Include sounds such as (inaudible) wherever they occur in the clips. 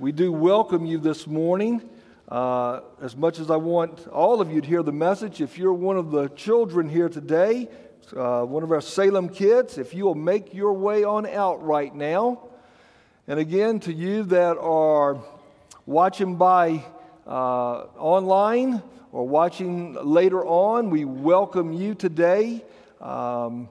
We do welcome you this morning. Uh, as much as I want all of you to hear the message, if you're one of the children here today, uh, one of our Salem kids, if you will make your way on out right now. And again, to you that are watching by uh, online or watching later on, we welcome you today. Um,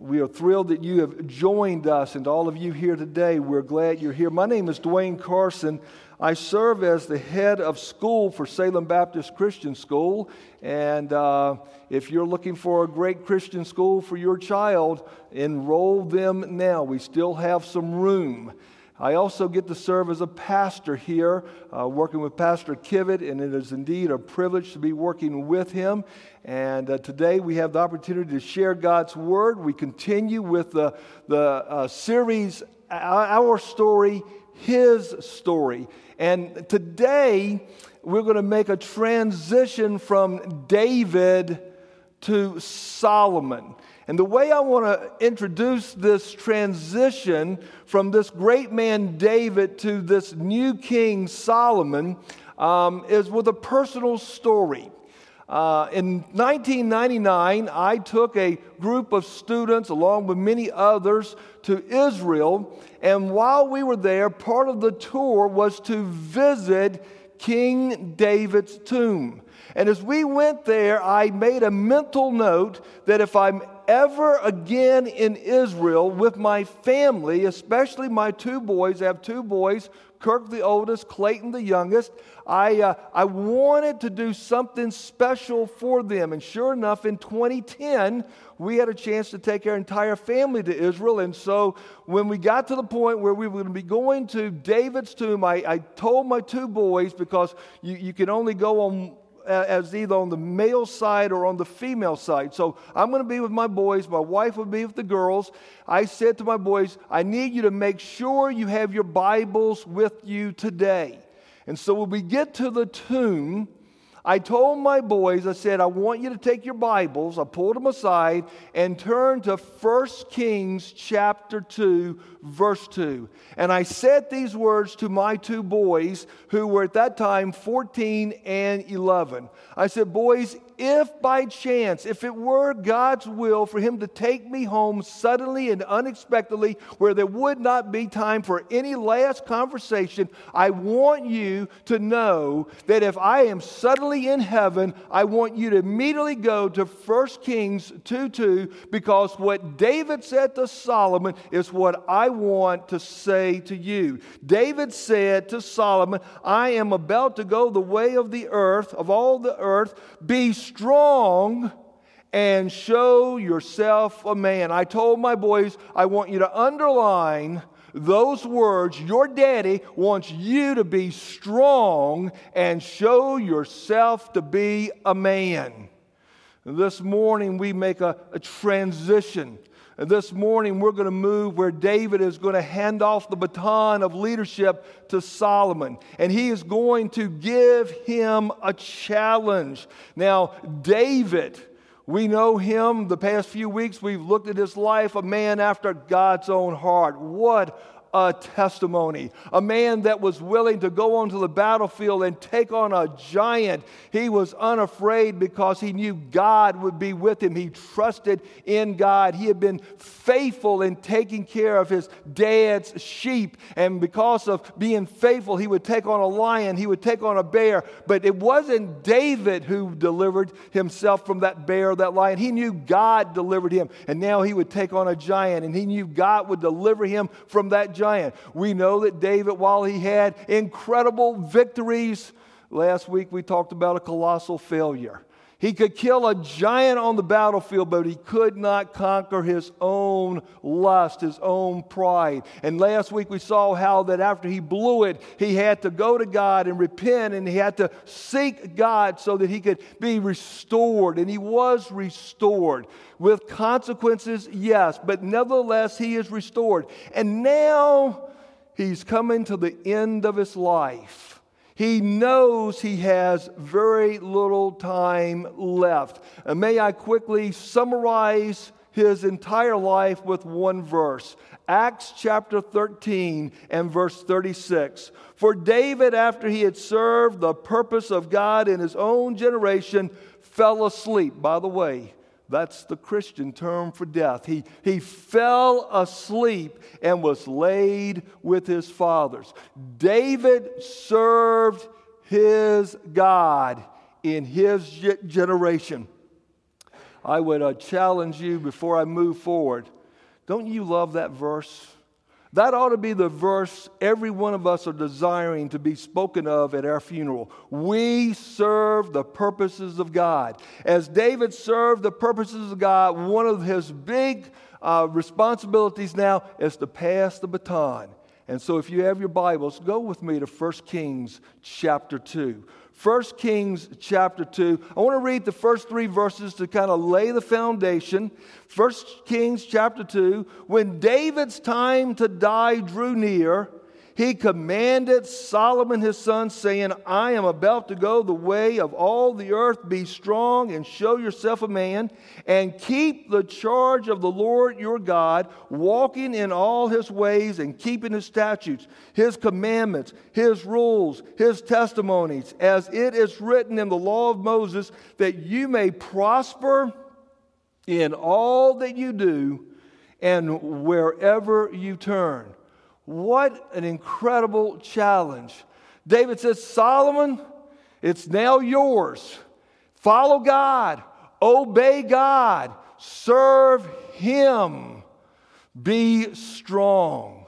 we are thrilled that you have joined us, and all of you here today, we're glad you're here. My name is Dwayne Carson. I serve as the head of school for Salem Baptist Christian School. And uh, if you're looking for a great Christian school for your child, enroll them now. We still have some room. I also get to serve as a pastor here, uh, working with Pastor Kivett, and it is indeed a privilege to be working with him. And uh, today we have the opportunity to share God's Word. We continue with the, the uh, series, Our Story, His Story. And today we're going to make a transition from David to Solomon. And the way I want to introduce this transition from this great man David to this new king Solomon um, is with a personal story. Uh, in 1999, I took a group of students, along with many others, to Israel. And while we were there, part of the tour was to visit King David's tomb. And as we went there, I made a mental note that if I'm ever again in Israel with my family, especially my two boys, I have two boys, Kirk the oldest, Clayton the youngest, I, uh, I wanted to do something special for them. And sure enough, in 2010, we had a chance to take our entire family to Israel. And so when we got to the point where we were going to be going to David's tomb, I, I told my two boys, because you, you can only go on as either on the male side or on the female side. So I'm going to be with my boys. My wife will be with the girls. I said to my boys, I need you to make sure you have your Bibles with you today. And so when we get to the tomb, I told my boys, I said, I want you to take your Bibles. I pulled them aside and turn to 1 Kings chapter 2, verse 2. And I said these words to my two boys, who were at that time 14 and 11. I said, Boys, if by chance, if it were God's will for him to take me home suddenly and unexpectedly, where there would not be time for any last conversation, I want you to know that if I am suddenly in heaven, I want you to immediately go to 1 Kings 2 2, because what David said to Solomon is what I want to say to you. David said to Solomon, I am about to go the way of the earth, of all the earth, be strong and show yourself a man. I told my boys, I want you to underline those words. Your daddy wants you to be strong and show yourself to be a man. This morning, we make a, a transition this morning, we're going to move where David is going to hand off the baton of leadership to Solomon, and he is going to give him a challenge. Now, David, we know him the past few weeks, we've looked at his life, a man after God's own heart. What a testimony. A man that was willing to go onto the battlefield and take on a giant. He was unafraid because he knew God would be with him. He trusted in God. He had been faithful in taking care of his dad's sheep. And because of being faithful, he would take on a lion, he would take on a bear. But it wasn't David who delivered himself from that bear, that lion. He knew God delivered him. And now he would take on a giant, and he knew God would deliver him from that giant giant. We know that David, while he had incredible victories, last week we talked about a colossal failure. He could kill a giant on the battlefield, but he could not conquer his own lust, his own pride. And last week we saw how that after he blew it, he had to go to God and repent and he had to seek God so that he could be restored. And he was restored with consequences, yes, but nevertheless he is restored. And now he's coming to the end of his life. He knows he has very little time left. And may I quickly summarize his entire life with one verse. Acts chapter 13 and verse 36. For David, after he had served the purpose of God in his own generation, fell asleep. By the way, that's the Christian term for death. He, he fell asleep and was laid with his fathers. David served his God in his generation. I would uh, challenge you before I move forward. Don't you love that verse? That ought to be the verse every one of us are desiring to be spoken of at our funeral. We serve the purposes of God. As David served the purposes of God, one of his big uh, responsibilities now is to pass the baton. And so, if you have your Bibles, go with me to 1 Kings chapter 2. 1 Kings chapter 2. I want to read the first three verses to kind of lay the foundation. 1 Kings chapter 2. When David's time to die drew near, he commanded Solomon his son, saying, I am about to go the way of all the earth. Be strong and show yourself a man, and keep the charge of the Lord your God, walking in all his ways and keeping his statutes, his commandments, his rules, his testimonies, as it is written in the law of Moses, that you may prosper in all that you do and wherever you turn. What an incredible challenge. David says, Solomon, it's now yours. Follow God, obey God, serve Him, be strong.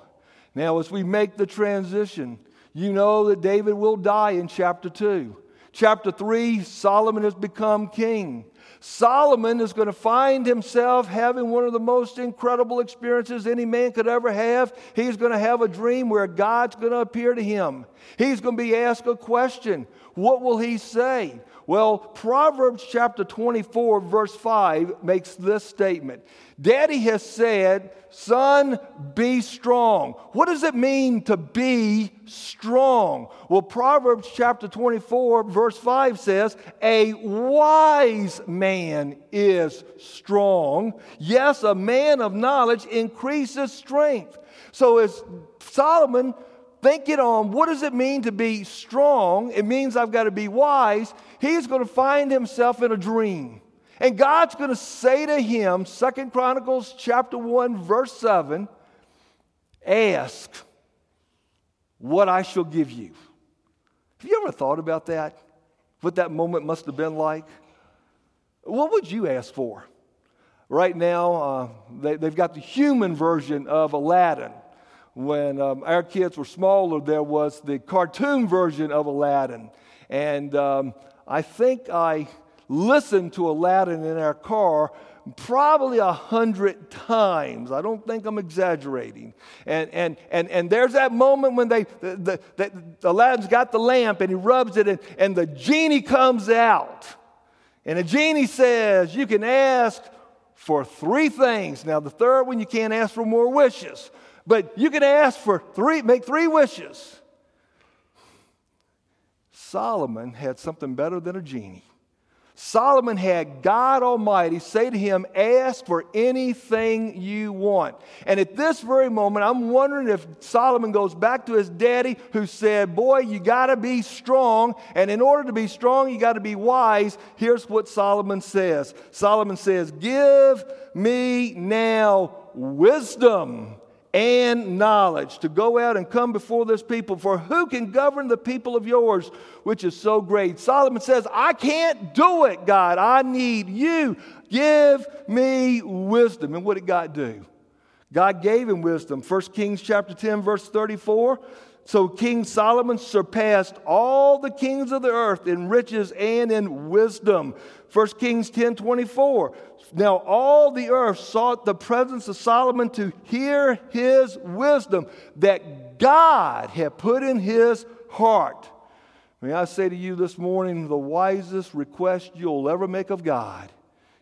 Now, as we make the transition, you know that David will die in chapter 2. Chapter 3, Solomon has become king. Solomon is going to find himself having one of the most incredible experiences any man could ever have. He's going to have a dream where God's going to appear to him. He's going to be asked a question. What will he say? Well, Proverbs chapter 24, verse 5 makes this statement Daddy has said, Son, be strong. What does it mean to be strong? Well, Proverbs chapter 24, verse 5 says, A wise man is strong. Yes, a man of knowledge increases strength. So, as Solomon thinking on what does it mean to be strong, it means I've got to be wise. He's going to find himself in a dream. And God's going to say to him, Second Chronicles chapter 1, verse 7, ask what I shall give you. Have you ever thought about that? What that moment must have been like? What would you ask for? Right now, uh, they, have got the human version of Aladdin. When um, our kids were smaller, there was the cartoon version of Aladdin. And um, I think I listened to Aladdin in our car probably a hundred times. I don't think I'm exaggerating. And, and, and, and there's that moment when they, the, the, the, Aladdin's got the lamp and he rubs it and, and the genie comes out. And the genie says, You can ask for three things. Now, the third one, you can't ask for more wishes, but you can ask for three, make three wishes. Solomon had something better than a genie. Solomon had God Almighty say to him, Ask for anything you want. And at this very moment, I'm wondering if Solomon goes back to his daddy who said, Boy, you got to be strong. And in order to be strong, you got to be wise. Here's what Solomon says Solomon says, Give me now wisdom and knowledge to go out and come before this people. For who can govern the people of yours, which is so great? Solomon says, I can't do it, God. I need you. Give me wisdom. And what did God do? God gave him wisdom. 1 Kings chapter 10, verse 34. So King Solomon surpassed all the kings of the earth in riches and in wisdom. 1 Kings 10 24. Now all the earth sought the presence of Solomon to hear his wisdom that God had put in his heart. May I say to you this morning the wisest request you'll ever make of God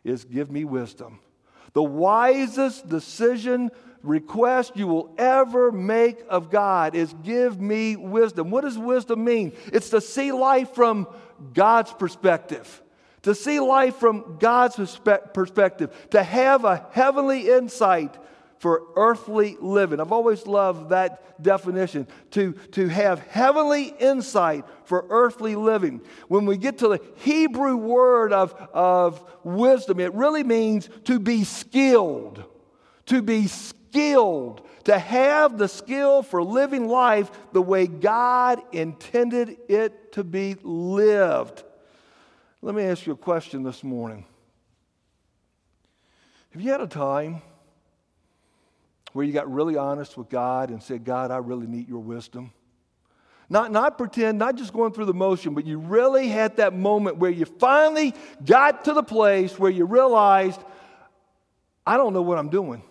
is give me wisdom. The wisest decision request you will ever make of God is give me wisdom. What does wisdom mean? It's to see life from God's perspective to see life from God's perspective, to have a heavenly insight for earthly living. I've always loved that definition to, to have heavenly insight for earthly living. When we get to the Hebrew word of, of wisdom, it really means to be skilled. To be skilled. To have the skill for living life the way God intended it to be lived. Let me ask you a question this morning. Have you had a time where you got really honest with God and said, God, I really need your wisdom. Not, not pretend, not just going through the motion, but you really had that moment where you finally got to the place where you realized, I don't know what I'm doing.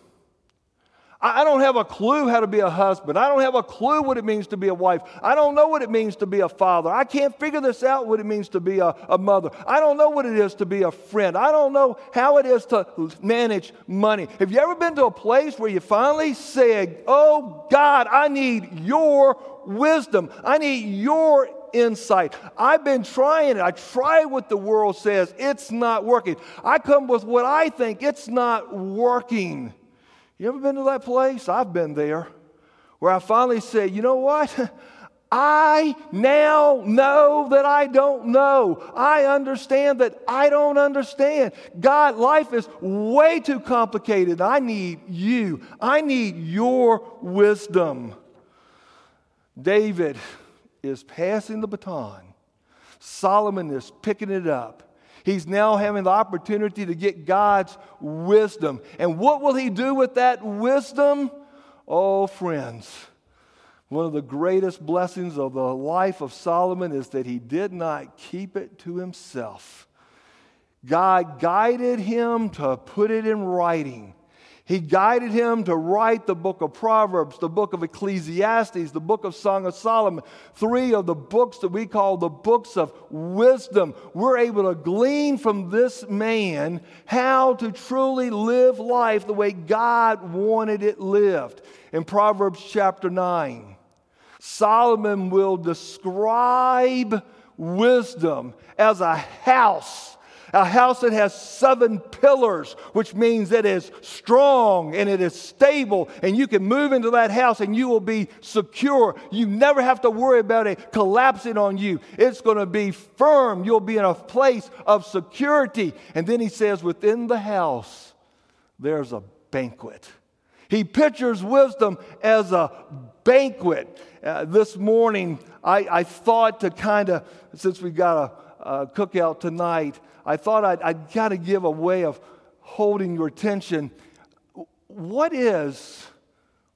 I don't have a clue how to be a husband. I don't have a clue what it means to be a wife. I don't know what it means to be a father. I can't figure this out what it means to be a, a mother. I don't know what it is to be a friend. I don't know how it is to manage money. Have you ever been to a place where you finally said, Oh God, I need your wisdom, I need your insight. I've been trying it. I try what the world says. It's not working. I come with what I think. It's not working. You ever been to that place? I've been there. Where I finally say, you know what? (laughs) I now know that I don't know. I understand that I don't understand. God, life is way too complicated. I need you. I need your wisdom. David is passing the baton. Solomon is picking it up. He's now having the opportunity to get God's wisdom. And what will he do with that wisdom? Oh, friends, one of the greatest blessings of the life of Solomon is that he did not keep it to himself. God guided him to put it in writing. He guided him to write the book of Proverbs, the book of Ecclesiastes, the book of Song of Solomon, three of the books that we call the books of wisdom. We're able to glean from this man how to truly live life the way God wanted it lived. In Proverbs chapter 9, Solomon will describe wisdom as a house a house that has seven pillars, which means it is strong and it is stable, and you can move into that house and you will be secure. You never have to worry about it collapsing on you. It's going to be firm. You'll be in a place of security. And then he says, within the house, there's a banquet. He pictures wisdom as a banquet. Uh, this morning, I, I thought to kind of, since we got a, a cookout tonight, I thought I'd, I'd got to give a way of holding your attention. What is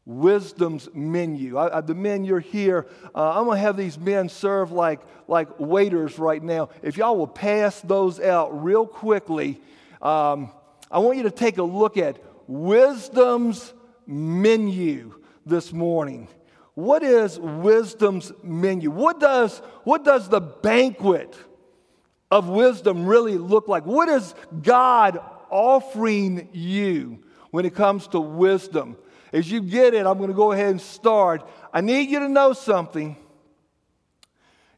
wisdom's menu? I, I, the men, you're here. Uh, I'm going to have these men serve like, like waiters right now. If y'all will pass those out real quickly, um, I want you to take a look at wisdom's menu this morning. What is wisdom's menu? What does, what does the banquet of wisdom really look like? What is God offering you when it comes to wisdom? As you get it, I'm going to go ahead and start. I need you to know something.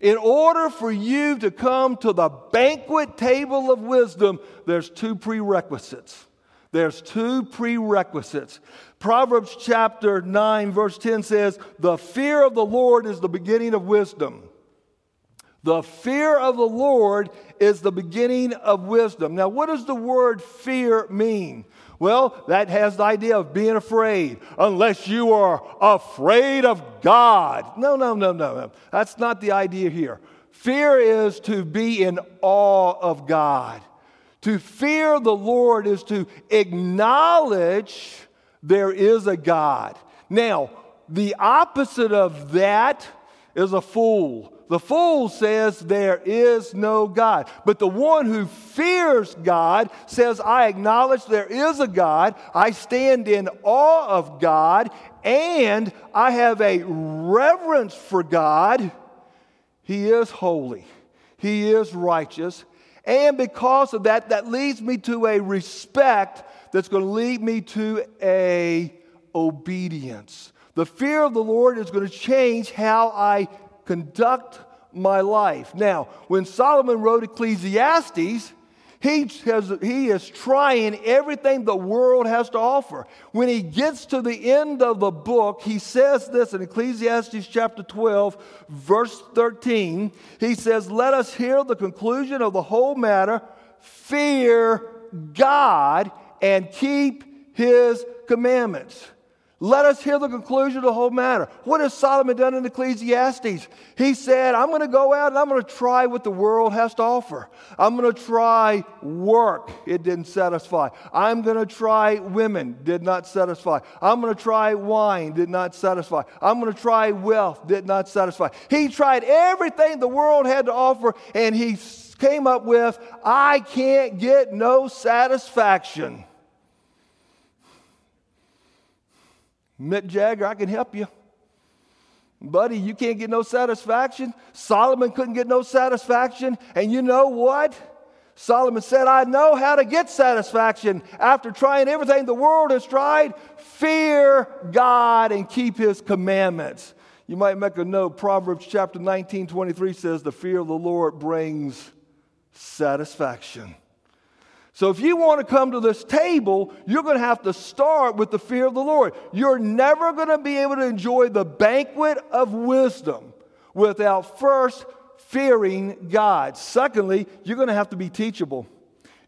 In order for you to come to the banquet table of wisdom, there's two prerequisites. There's two prerequisites. Proverbs chapter 9, verse 10 says, The fear of the Lord is the beginning of wisdom. The fear of the Lord is the beginning of wisdom. Now, what does the word fear mean? Well, that has the idea of being afraid, unless you are afraid of God. No, no, no, no, no. That's not the idea here. Fear is to be in awe of God. To fear the Lord is to acknowledge there is a God. Now, the opposite of that is a fool. The fool says there is no God. But the one who fears God says, I acknowledge there is a God. I stand in awe of God and I have a reverence for God. He is holy. He is righteous. And because of that, that leads me to a respect that's going to lead me to a obedience. The fear of the Lord is going to change how I conduct my life. Now, when Solomon wrote Ecclesiastes, He, has, he is trying everything the world has to offer. When he gets to the end of the book, he says this in Ecclesiastes chapter 12, verse 13. He says, Let us hear the conclusion of the whole matter fear God and keep his commandments. Let us hear the conclusion of the whole matter. What has Solomon done in Ecclesiastes? He said, I'm going to go out and I'm going to try what the world has to offer. I'm going to try work. It didn't satisfy. I'm going to try women. Did not satisfy. I'm going to try wine. Did not satisfy. I'm going to try wealth. Did not satisfy. He tried everything the world had to offer and he came up with, I can't get no satisfaction. Mick Jagger, I can help you. Buddy, you can't get no satisfaction. Solomon couldn't get no satisfaction. And you know what? Solomon said, I know how to get satisfaction after trying everything the world has tried. Fear God and keep his commandments. You might make a note. Proverbs chapter 19, 23 says, The fear of the Lord brings satisfaction. So if you want to come to this table, you're going to have to start with the fear of the Lord. You're never going to be able to enjoy the banquet of wisdom without first fearing God. Secondly, you're going to have to be teachable.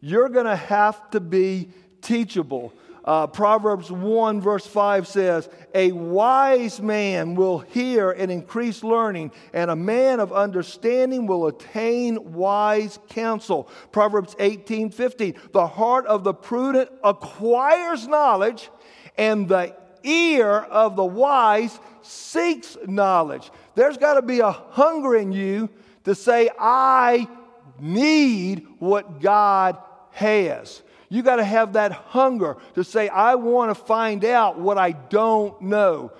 You're going to have to be teachable. Uh, Proverbs 1, verse 5 says, A wise man will hear and increase learning, and a man of understanding will attain wise counsel. Proverbs 18, 15, The heart of the prudent acquires knowledge, and the ear of the wise seeks knowledge. There's got to be a hunger in you to say, I need what God has. You got to have that hunger to say, I want to find out what I don't know.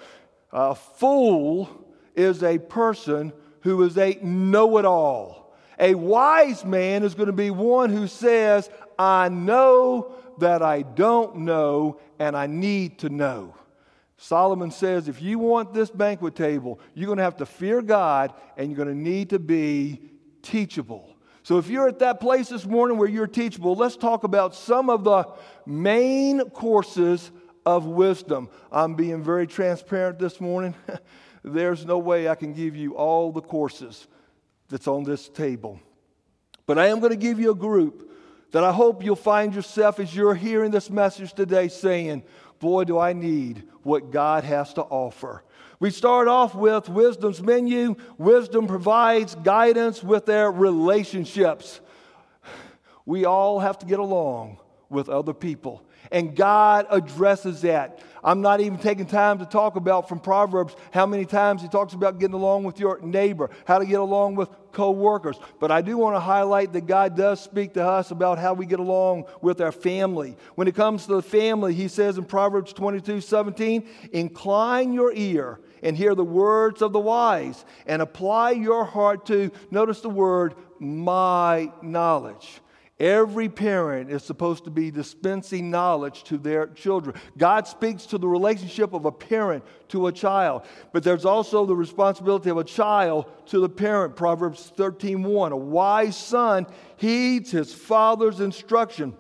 A fool is a person who is a know it all. A wise man is going to be one who says, I know that I don't know and I need to know. Solomon says, if you want this banquet table, you're going to have to fear God and you're going to need to be teachable. So, if you're at that place this morning where you're teachable, let's talk about some of the main courses of wisdom. I'm being very transparent this morning. (laughs) There's no way I can give you all the courses that's on this table. But I am going to give you a group that I hope you'll find yourself as you're hearing this message today saying, Boy, do I need what God has to offer. We start off with wisdom's menu. Wisdom provides guidance with their relationships. We all have to get along with other people. And God addresses that. I'm not even taking time to talk about from Proverbs how many times he talks about getting along with your neighbor, how to get along with co-workers. But I do want to highlight that God does speak to us about how we get along with our family. When it comes to the family, he says in Proverbs 22, 17, incline your ear and hear the words of the wise and apply your heart to, notice the word, my knowledge. Every parent is supposed to be dispensing knowledge to their children. God speaks to the relationship of a parent to a child, but there's also the responsibility of a child to the parent. Proverbs 13:1. A wise son heeds his father's instruction,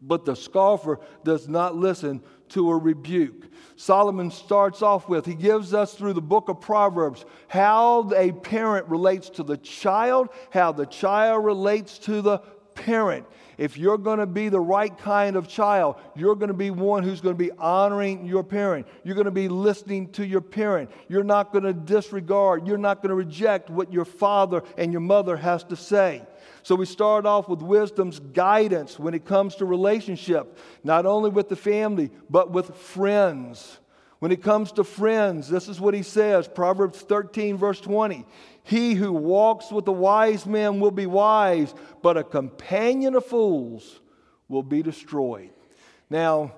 but the scoffer does not listen to a rebuke. Solomon starts off with, he gives us through the book of Proverbs how a parent relates to the child, how the child relates to the parent, if you're going to be the right kind of child, you're going to be one who's going to be honoring your parent. You're going to be listening to your parent. You're not going to disregard, you're not going to reject what your father and your mother has to say. So we start off with wisdom's guidance when it comes to relationship, not only with the family, but with friends. When it comes to friends, this is what he says Proverbs 13, verse 20. He who walks with the wise men will be wise, but a companion of fools will be destroyed. Now,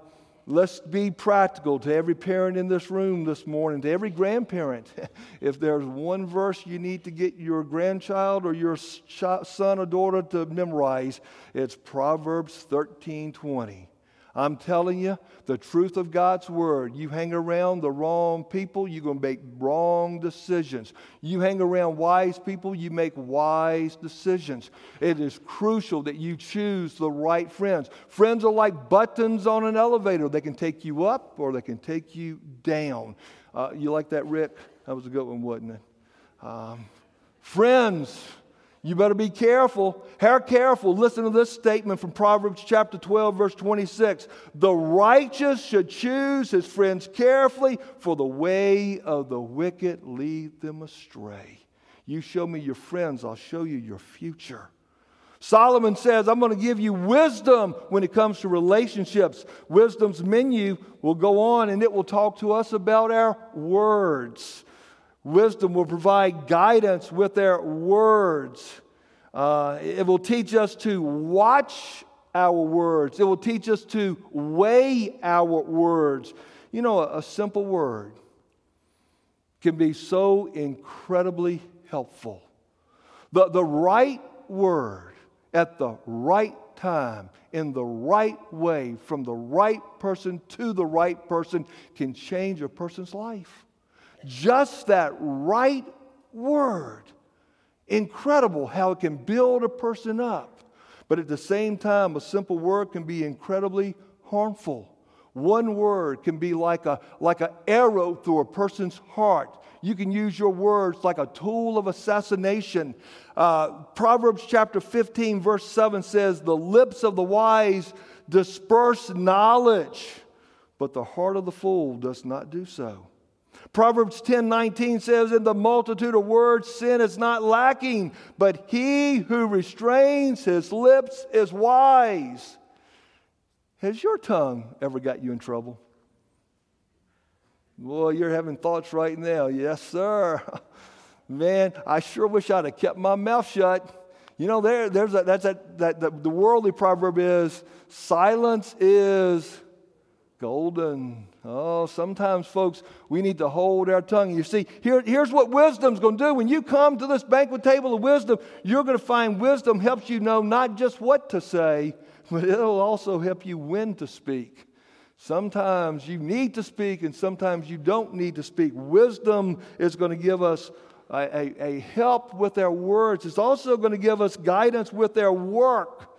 let's be practical to every parent in this room this morning, to every grandparent. (laughs) if there's one verse you need to get your grandchild or your son or daughter to memorize, it's Proverbs 13 20. I'm telling you, the truth of God's word. You hang around the wrong people, you're going to make wrong decisions. You hang around wise people, you make wise decisions. It is crucial that you choose the right friends. Friends are like buttons on an elevator, they can take you up or they can take you down. Uh, you like that, Rick? That was a good one, wasn't it? Um, friends you better be careful. How careful. Listen to this statement from Proverbs chapter 12, verse 26. The righteous should choose his friends carefully, for the way of the wicked lead them astray. You show me your friends, I'll show you your future. Solomon says, I'm going to give you wisdom when it comes to relationships. Wisdom's menu will go on and it will talk to us about our words. Wisdom will provide guidance with their words. Uh, it will teach us to watch our words. It will teach us to weigh our words. You know, a, a simple word can be so incredibly helpful. The, the right word at the right time, in the right way, from the right person to the right person, can change a person's life just that right word. Incredible how it can build a person up. But at the same time, a simple word can be incredibly harmful. One word can be like a like an arrow through a person's heart. You can use your words like a tool of assassination. Uh, Proverbs chapter 15, verse 7 says, The lips of the wise disperse knowledge, but the heart of the fool does not do so. Proverbs 10 19 says, In the multitude of words, sin is not lacking, but he who restrains his lips is wise. Has your tongue ever got you in trouble? Boy, you're having thoughts right now. Yes, sir. (laughs) Man, I sure wish I'd have kept my mouth shut. You know, there, there's a, that's a, that the, the worldly proverb is silence is golden. Oh, sometimes, folks, we need to hold our tongue. You see, here, here's what wisdom's going to do. When you come to this banquet table of wisdom, you're going to find wisdom helps you know not just what to say, but it'll also help you when to speak. Sometimes you need to speak, and sometimes you don't need to speak. Wisdom is going to give us a, a, a help with our words, it's also going to give us guidance with our work.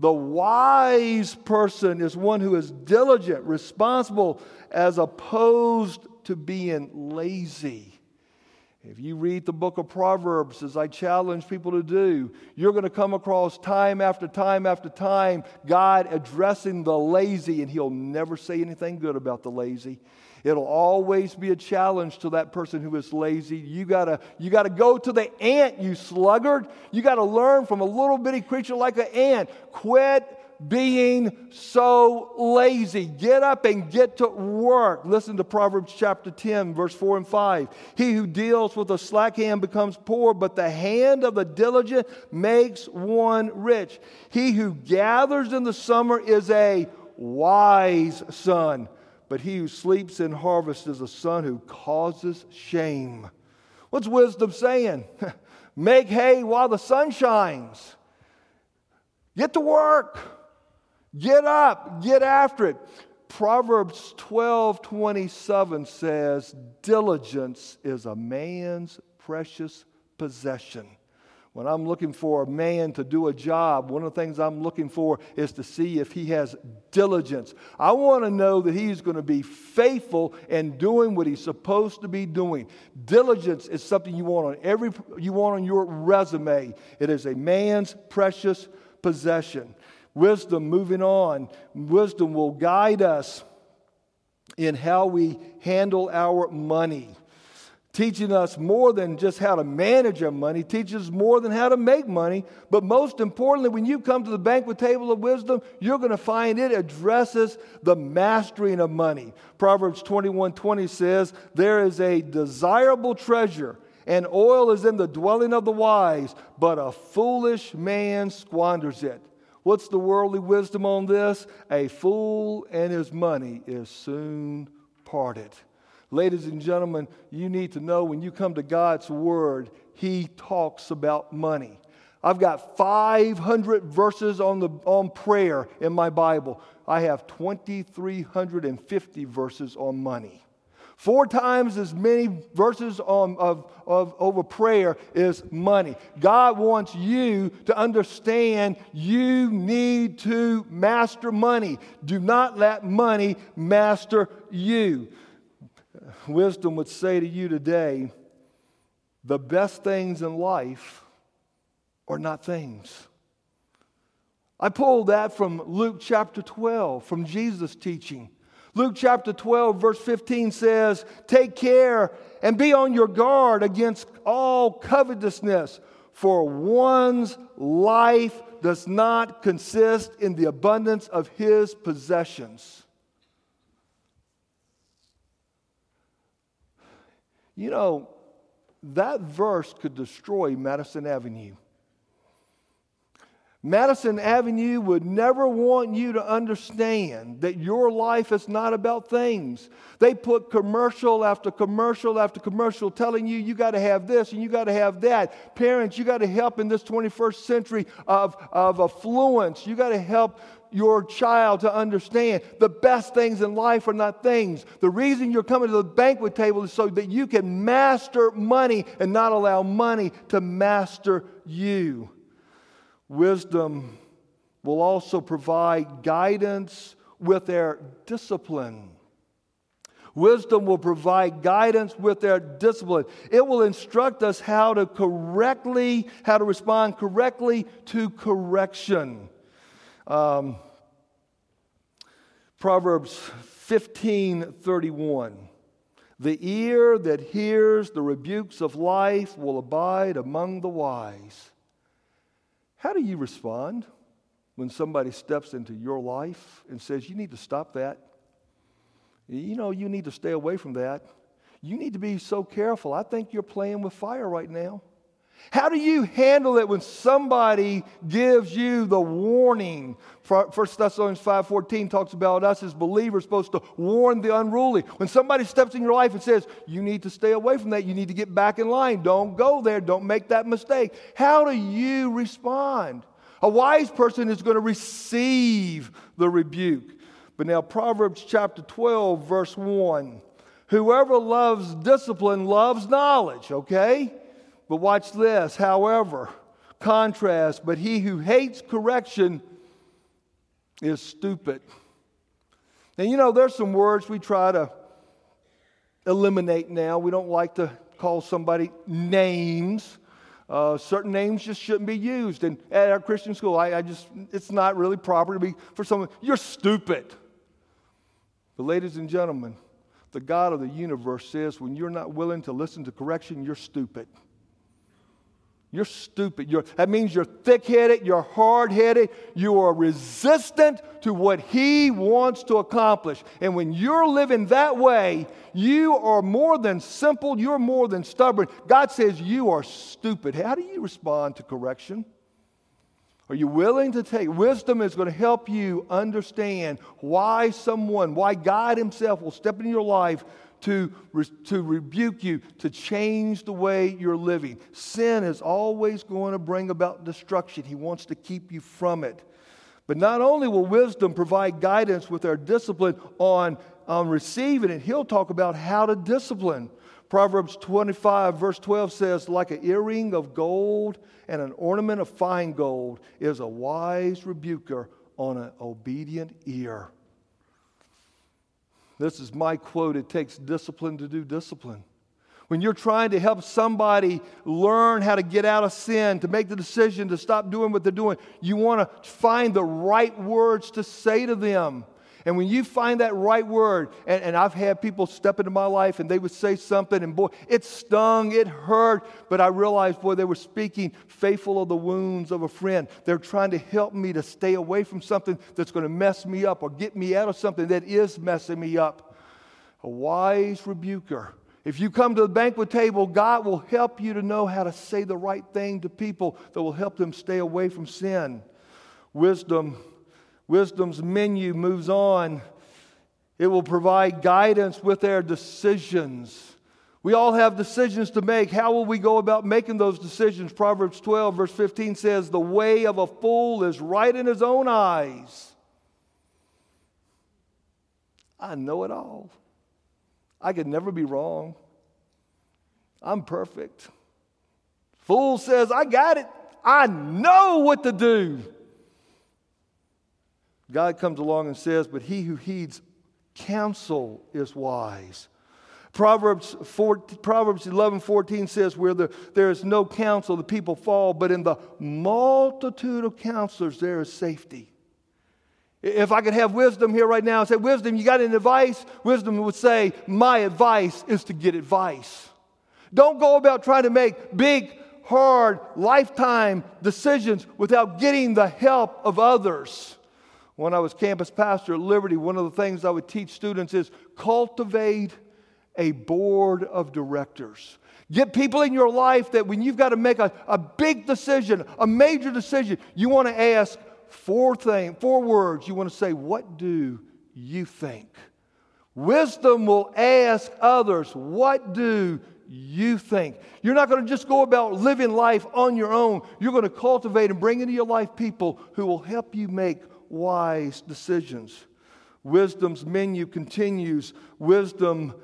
The wise person is one who is diligent, responsible, as opposed to being lazy. If you read the book of Proverbs, as I challenge people to do, you're going to come across time after time after time God addressing the lazy, and He'll never say anything good about the lazy. It'll always be a challenge to that person who is lazy. You gotta, you gotta go to the ant, you sluggard. You gotta learn from a little bitty creature like an ant. Quit being so lazy. Get up and get to work. Listen to Proverbs chapter 10, verse 4 and 5. He who deals with a slack hand becomes poor, but the hand of the diligent makes one rich. He who gathers in the summer is a wise son but he who sleeps in harvest is a son who causes shame. What's wisdom saying? (laughs) Make hay while the sun shines. Get to work. Get up. Get after it. Proverbs 12 27 says, Diligence is a man's precious possession. When I'm looking for a man to do a job, one of the things I'm looking for is to see if he has diligence. I want to know that he's going to be faithful and doing what he's supposed to be doing. Diligence is something you want on every you want on your resume. It is a man's precious possession. Wisdom, moving on, wisdom will guide us in how we handle our money teaching us more than just how to manage our money, teaches more than how to make money. But most importantly, when you come to the banquet table of wisdom, you're going to find it addresses the mastering of money. Proverbs 21 20 says, There is a desirable treasure, and oil is in the dwelling of the wise, but a foolish man squanders it. What's the worldly wisdom on this? A fool and his money is soon parted. Ladies and gentlemen, you need to know when you come to God's Word, He talks about money. I've got 500 verses on, the, on prayer in my Bible. I have 2,350 verses on money. Four times as many verses on, of, of, over prayer is money. God wants you to understand you need to master money. Do not let money master you. Wisdom would say to you today the best things in life are not things. I pulled that from Luke chapter 12, from Jesus' teaching. Luke chapter 12, verse 15 says, Take care and be on your guard against all covetousness, for one's life does not consist in the abundance of his possessions. You know, that verse could destroy Madison Avenue. Madison Avenue would never want you to understand that your life is not about things. They put commercial after commercial after commercial telling you you got to have this and you got to have that. Parents, you got to help in this 21st century of, of affluence. You got to help your child to understand the best things in life are not things. The reason you're coming to the banquet table is so that you can master money and not allow money to master you. Wisdom will also provide guidance with their discipline. Wisdom will provide guidance with their discipline. It will instruct us how to correctly, how to respond correctly to correction. Um, Proverbs 15 31. The ear that hears the rebukes of life will abide among the wise. How do you respond when somebody steps into your life and says, You need to stop that? You know, you need to stay away from that. You need to be so careful. I think you're playing with fire right now. How do you handle it when somebody gives you the warning? 1 Thessalonians 5.14 talks about us as believers supposed to warn the unruly. When somebody steps in your life and says, you need to stay away from that, you need to get back in line, don't go there, don't make that mistake. How do you respond? A wise person is going to receive the rebuke. But now, Proverbs chapter 12, verse 1. Whoever loves discipline loves knowledge, okay? But watch this, however, contrast, but he who hates correction is stupid. And you know, there's some words we try to eliminate now. We don't like to call somebody names. Uh, certain names just shouldn't be used. And at our Christian school, I, I just, it's not really proper to be for someone, you're stupid. But, ladies and gentlemen, the God of the universe says when you're not willing to listen to correction, you're stupid. You're stupid. You're, that means you're thick headed, you're hard headed, you are resistant to what He wants to accomplish. And when you're living that way, you are more than simple, you're more than stubborn. God says you are stupid. How do you respond to correction? Are you willing to take? Wisdom is going to help you understand why someone, why God Himself will step into your life to, to rebuke you, to change the way you're living. Sin is always going to bring about destruction. He wants to keep you from it. But not only will wisdom provide guidance with our discipline on, on receiving it, he'll talk about how to discipline. Proverbs 25, verse 12 says, Like an earring of gold and an ornament of fine gold is a wise rebuker on an obedient ear. This is my quote it takes discipline to do discipline. When you're trying to help somebody learn how to get out of sin, to make the decision to stop doing what they're doing, you want to find the right words to say to them. And when you find that right word, and, and, I've had people step into my life and they would say something, and boy, it stung, it hurt, but I realized, boy, they were speaking faithful of the wounds of a friend. They're trying to help me to stay away from something that's going to mess me up or get me out of something that is messing me up. A wise rebuker. If you come to the banquet table, God will help you to know how to say the right thing to people that will help them stay away from sin. Wisdom Wisdom's menu moves on. It will provide guidance with their decisions. We all have decisions to make. How will we go about making those decisions? Proverbs 12, verse 15 says, The way of a fool is right in his own eyes. I know it all. I could never be wrong. I'm perfect. Fool says, I got it. I know what to do. God comes along and says, But he who heeds counsel is wise. Proverbs, 4, Proverbs 11 14 says, Where the, there is no counsel, the people fall, but in the multitude of counselors, there is safety. If I could have wisdom here right now and say, Wisdom, you got any advice? Wisdom would say, My advice is to get advice. Don't go about trying to make big, hard, lifetime decisions without getting the help of others. When I was campus pastor at Liberty, one of the things I would teach students is cultivate a board of directors. Get people in your life that when you've got to make a, a big decision, a major decision, you want to ask four things, four words. You want to say, What do you think? Wisdom will ask others, What do you think? You're not going to just go about living life on your own. You're going to cultivate and bring into your life people who will help you make wise decisions. Wisdom's menu continues. Wisdom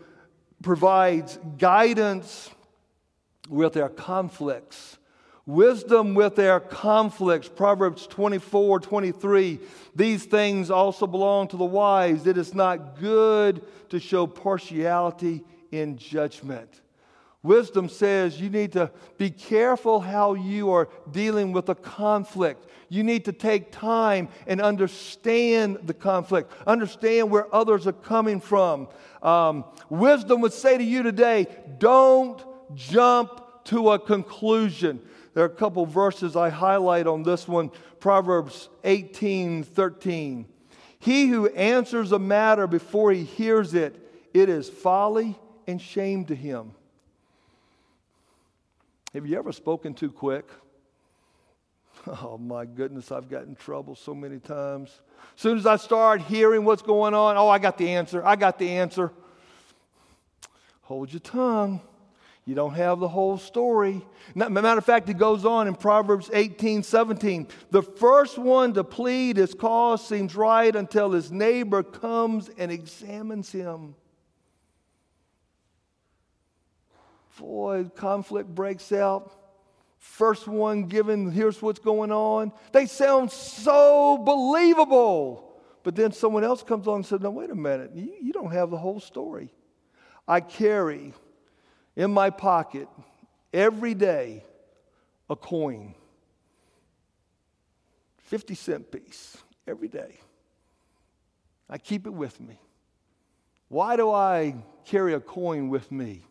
provides guidance with their conflicts. Wisdom with their conflicts. Proverbs 24, 23. These things also belong to the wise. It is not good to show partiality in judgment. Wisdom says you need to be careful how you are dealing with a conflict. You need to take time and understand the conflict, understand where others are coming from. Um, wisdom would say to you today don't jump to a conclusion. There are a couple verses I highlight on this one Proverbs 18 13. He who answers a matter before he hears it, it is folly and shame to him. Have you ever spoken too quick? (laughs) Oh my goodness, I've gotten trouble so many times. As soon as I start hearing what's going on, oh, I got the answer. I got the answer. Hold your tongue. You don't have the whole story. Matter of fact, it goes on in Proverbs 18 17. The first one to plead his cause seems right until his neighbor comes and examines him. Boy, conflict breaks out first one given, here's what's going on. They sound so believable. But then someone else comes along and says, No, wait a minute, you, you don't have the whole story. I carry in my pocket every day a coin, 50 cent piece, every day. I keep it with me. Why do I carry a coin with me?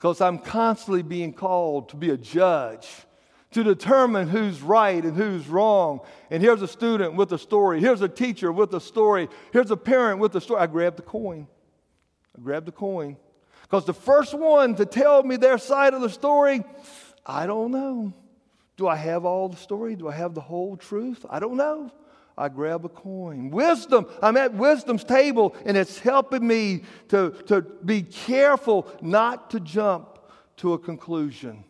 Because I'm constantly being called to be a judge, to determine who's right and who's wrong. And here's a student with a story. Here's a teacher with a story. Here's a parent with a story. I grab the coin. I grab the coin. Because the first one to tell me their side of the story, I don't know. Do I have all the story? Do I have the whole truth? I don't know. I grab a coin. Wisdom, I'm at wisdom's table, and it's helping me to, to be careful not to jump to a conclusion.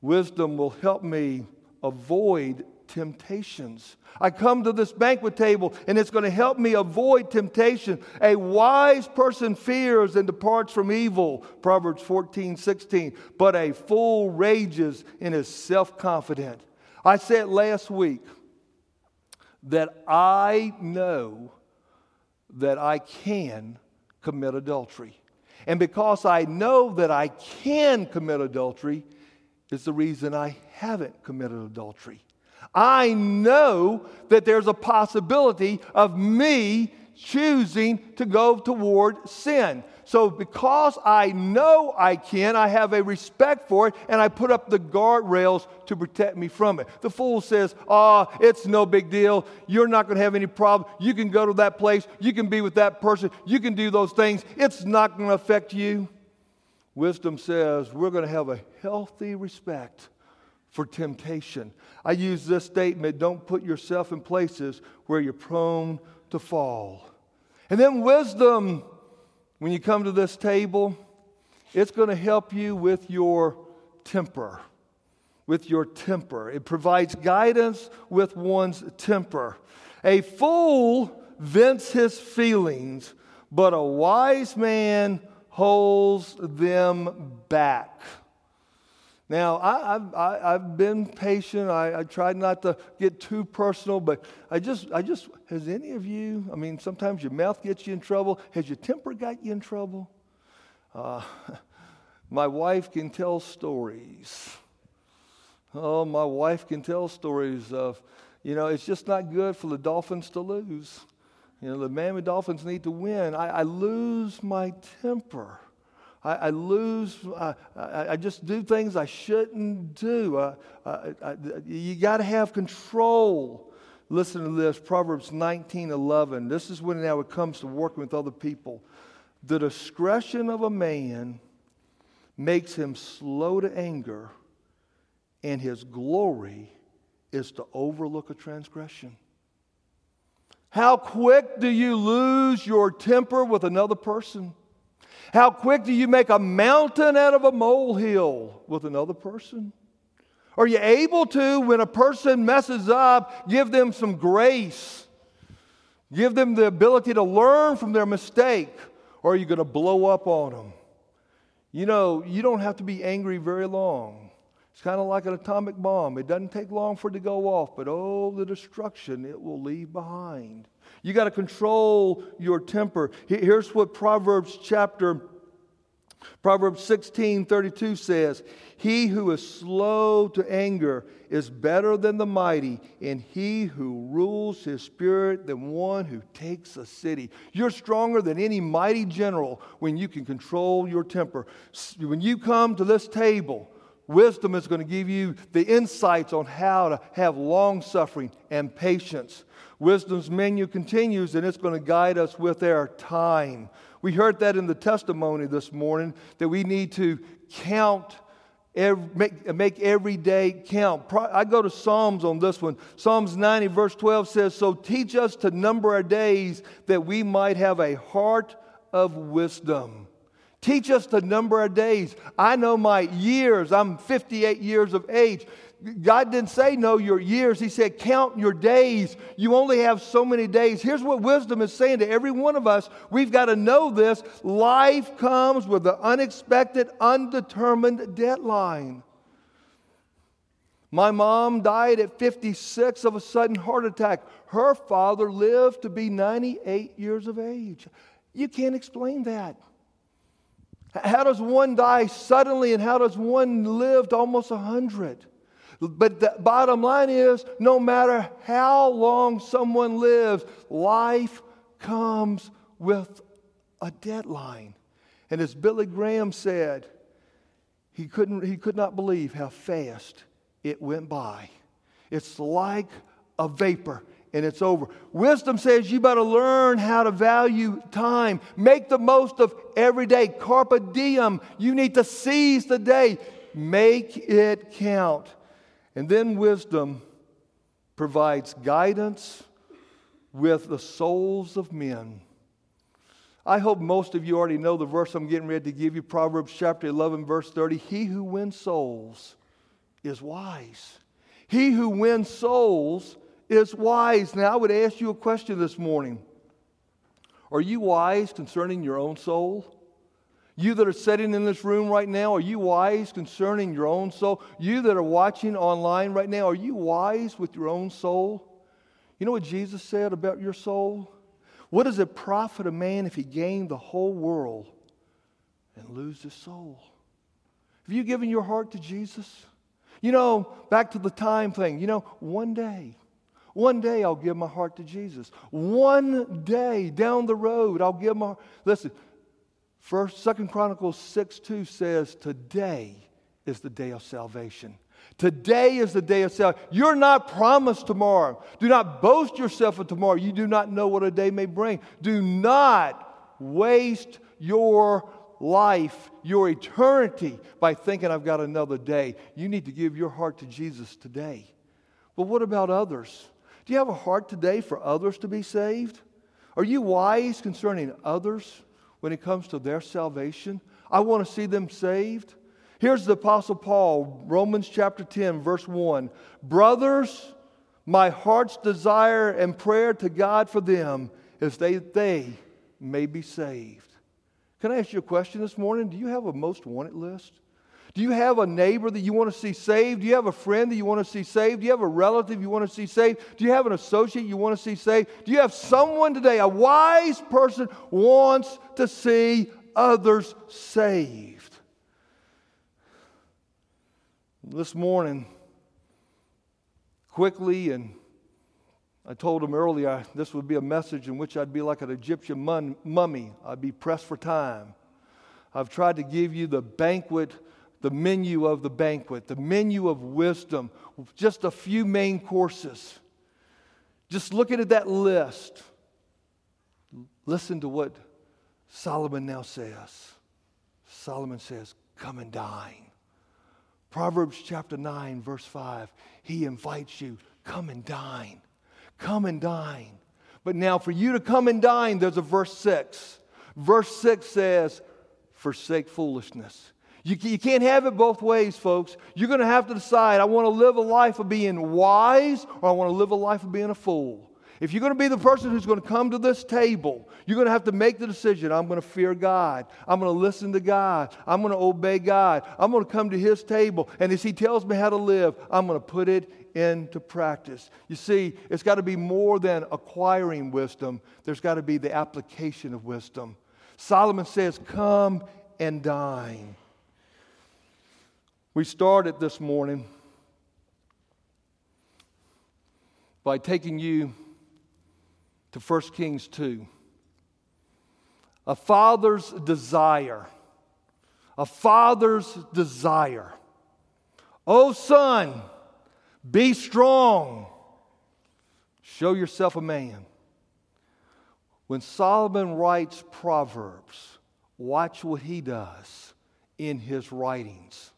Wisdom will help me avoid temptations. I come to this banquet table and it's going to help me avoid temptation. A wise person fears and departs from evil, Proverbs 14, 16, but a fool rages and is self confident. I said last week, that I know that I can commit adultery. And because I know that I can commit adultery, is the reason I haven't committed adultery. I know that there's a possibility of me choosing to go toward sin. So, because I know I can, I have a respect for it, and I put up the guardrails to protect me from it. The fool says, Oh, it's no big deal. You're not going to have any problem. You can go to that place. You can be with that person. You can do those things. It's not going to affect you. Wisdom says we're going to have a healthy respect for temptation. I use this statement don't put yourself in places where you're prone to fall. And then wisdom when you come to this table, it's going to help you with your temper. With your temper. It provides guidance with one's temper. A fool vents his feelings, but a wise man holds them back. Now, I, have I've been patient. I, I tried not to get too personal, but I just, I just, has any of you, I mean, sometimes your mouth gets you in trouble. Has your temper got you in trouble? Uh, (laughs) my wife can tell stories. Oh, my wife can tell stories of, you know, it's just not good for the Dolphins to lose. You know, the Miami Dolphins need to win. I, I lose my temper. I, I lose, I, I, just do things I shouldn't do. Uh, I, you got to have control. Listen to this Proverbs 19 11. This is when now it comes to working with other people. The discretion of a man makes him slow to anger, and his glory is to overlook a transgression. How quick do you lose your temper with another person? How quick do you make a mountain out of a molehill with another person? Are you able to, when a person messes up, give them some grace? Give them the ability to learn from their mistake? Or are you going to blow up on them? You know, you don't have to be angry very long. It's kind of like an atomic bomb. It doesn't take long for it to go off, but oh, the destruction it will leave behind. You got to control your temper. Here's what Proverbs chapter Proverbs 16 32 says, He who is slow to anger is better than the mighty, and he who rules his spirit than one who takes a city. You're stronger than any mighty general when you can control your temper. When you come to this table, wisdom is going to give you the insights on how to have long suffering and patience. Wisdom's menu continues, and it's going to guide us with our time. We heard that in the testimony this morning that we need to count, every, make, make every day count. I go to Psalms on this one. Psalms 90, verse 12 says, So teach us to number our days that we might have a heart of wisdom. Teach us the number of days. I know my years. I'm 58 years of age. God didn't say know your years. He said count your days. You only have so many days. Here's what wisdom is saying to every one of us. We've got to know this. Life comes with an unexpected, undetermined deadline. My mom died at 56 of a sudden heart attack. Her father lived to be 98 years of age. You can't explain that. How does one die suddenly and how does one live to almost 100? But the bottom line is no matter how long someone lives, life comes with a deadline. And as Billy Graham said, he, couldn't, he could not believe how fast it went by. It's like a vapor and it's over. Wisdom says you better learn how to value time. Make the most of every day. Carpe diem. You need to seize the day. Make it count. And then wisdom provides guidance with the souls of men. I hope most of you already know the verse I'm getting ready to give you Proverbs chapter 11, verse 30. He who wins souls is wise. He who wins souls is wise. Now, I would ask you a question this morning Are you wise concerning your own soul? You that are sitting in this room right now, are you wise concerning your own soul? You that are watching online right now, are you wise with your own soul? You know what Jesus said about your soul? What does it profit a man if he gained the whole world and lose his soul? Have you given your heart to Jesus? You know, back to the time thing, you know, one day, one day I'll give my heart to Jesus. One day down the road, I'll give my listen. First, Second Chronicles 6 2 says, Today is the day of salvation. Today is the day of salvation. You're not promised tomorrow. Do not boast yourself of tomorrow. You do not know what a day may bring. Do not waste your life, your eternity, by thinking I've got another day. You need to give your heart to Jesus today. But what about others? Do you have a heart today for others to be saved? Are you wise concerning others? when it comes to their salvation. I want to see them saved. Here's the Apostle Paul, Romans chapter 10, verse 1. Brothers, my heart's desire and prayer to God for them is that they may be saved. Can I ask you a question this morning? Do you have a most wanted list? Do you have a neighbor that you want to see saved? Do you have a friend that you want to see saved? Do you have a relative you want to see saved? Do you have an associate you want to see saved? Do you have someone today, a wise person, wants to see others saved? This morning, quickly, and I told him earlier this would be a message in which I'd be like an Egyptian mummy. I'd be pressed for time. I've tried to give you the banquet the menu of the banquet, the menu of wisdom, just a few main courses. Just looking at that list, listen to what Solomon now says. Solomon says, Come and dine. Proverbs chapter 9, verse 5, he invites you, Come and dine. Come and dine. But now, for you to come and dine, there's a verse 6. Verse 6 says, Forsake foolishness you, you can't have it both ways, folks. You're going to have to decide I want to live a life of being wise or I want to live a life of being a fool. If you're going to be the person who's going to come to this table, you're going to have to make the decision I'm going to fear God. I'm going to listen to God. I'm going to obey God. I'm going to come to His table. And as He tells me how to live, I'm going to put it into practice. You see, it's got to be more than acquiring wisdom, there's got to be the application of wisdom. Solomon says, Come and dine. We started this morning by taking you to 1 Kings 2. A father's desire. A father's desire. Oh, son, be strong. Show yourself a man. When Solomon writes Proverbs, watch what he does in his writings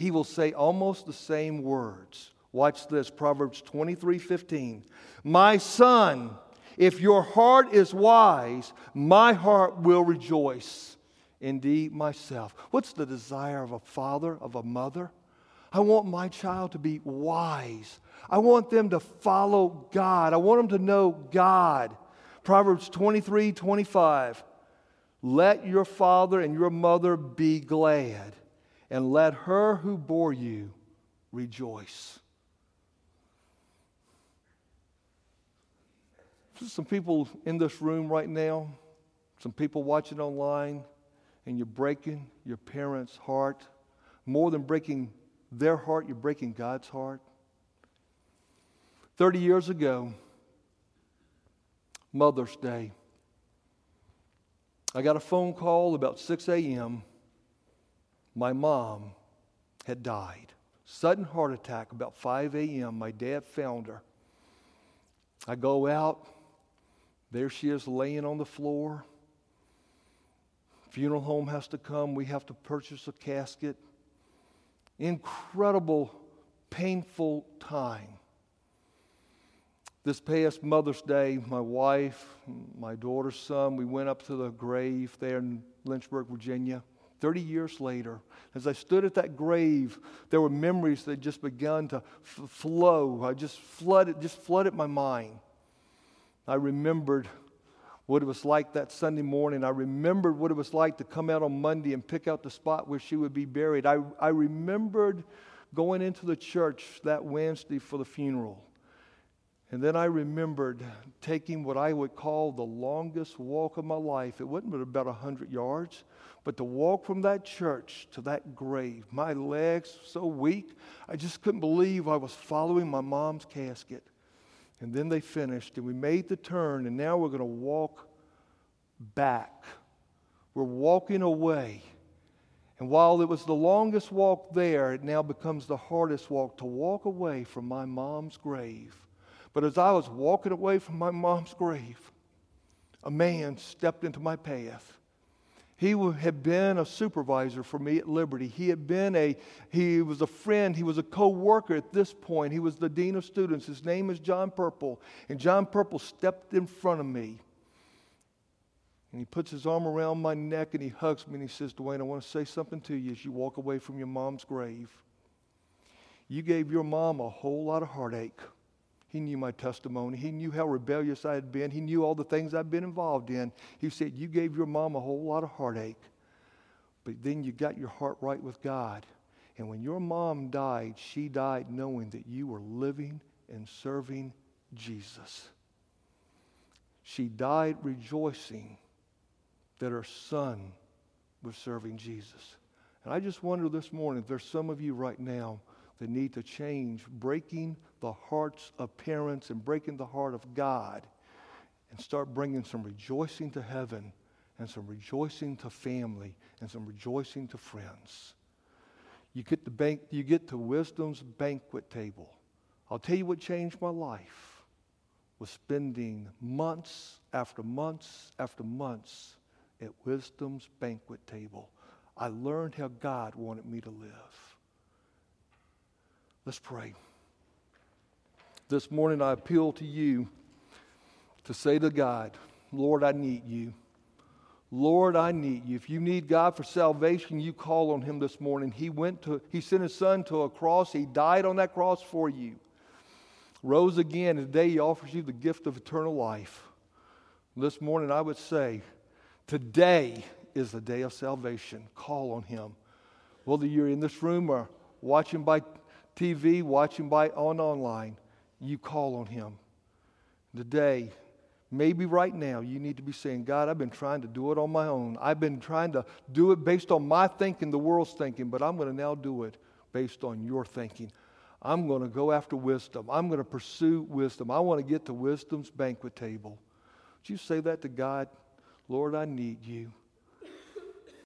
he will say almost the same words. Watch this Proverbs 23 15. My son, if your heart is wise, my heart will rejoice. Indeed, myself. What's the desire of a father, of a mother? I want my child to be wise. I want them to follow God. I want them to know God. Proverbs 23 25. Let your father and your mother be glad and let her who bore you rejoice. Some people in this room right now, some people watching online, and you're breaking your parents' heart. More than breaking their heart, you're breaking God's heart. 30 years ago, Mother's Day, I got a phone call about 6 a.m my mom had died. Sudden heart attack about 5 a.m. My dad found her. I go out. There she is laying on the floor. Funeral home has to come. We have to purchase a casket. Incredible, painful time. This past Mother's Day, my wife, my daughter's son, we went up to the grave there in Lynchburg, Virginia. 30 years later, as I stood at that grave, there were memories that just begun to f- flow. I just flooded, just flooded my mind. I remembered what it was like that Sunday morning. I remembered what it was like to come out on Monday and pick out the spot where she would be buried. I, I remembered going into the church that Wednesday for the funeral. And then I remembered taking what I would call the longest walk of my life. It wasn't but about 100 yards, but to walk from that church to that grave, my legs so weak, I just couldn't believe I was following my mom's casket. And then they finished, and we made the turn, and now we're going to walk back. We're walking away. And while it was the longest walk there, it now becomes the hardest walk to walk away from my mom's grave. But as I was walking away from my mom's grave, a man stepped into my path. He had been a supervisor for me at Liberty. He had been a, he was a friend. He was a co-worker at this point. He was the dean of students. His name is John Purple. And John Purple stepped in front of me. And he puts his arm around my neck and he hugs me and he says, Dwayne, I want to say something to you as you walk away from your mom's grave. You gave your mom a whole lot of heartache. He knew my testimony. He knew how rebellious I had been. He knew all the things I'd been involved in. He said, You gave your mom a whole lot of heartache, but then you got your heart right with God. And when your mom died, she died knowing that you were living and serving Jesus. She died rejoicing that her son was serving Jesus. And I just wonder this morning if there's some of you right now that need to change, breaking the hearts of parents and breaking the heart of God, and start bringing some rejoicing to heaven and some rejoicing to family and some rejoicing to friends. You get the bank, you get to wisdom's banquet table. I'll tell you what changed my life was spending months after months after months at wisdom's banquet table. I learned how God wanted me to live. Let's pray. This morning I appeal to you to say to God, Lord, I need you. Lord, I need you. If you need God for salvation, you call on him this morning. He went to he sent his son to a cross. He died on that cross for you. Rose again, and today he offers you the gift of eternal life. This morning I would say, today is the day of salvation. Call on him. Whether you're in this room or watching by TV, watching by on online, you call on him. Today, maybe right now, you need to be saying, God, I've been trying to do it on my own. I've been trying to do it based on my thinking, the world's thinking, but I'm going to now do it based on your thinking. I'm going to go after wisdom. I'm going to pursue wisdom. I want to get to wisdom's banquet table. Would you say that to God? Lord, I need you.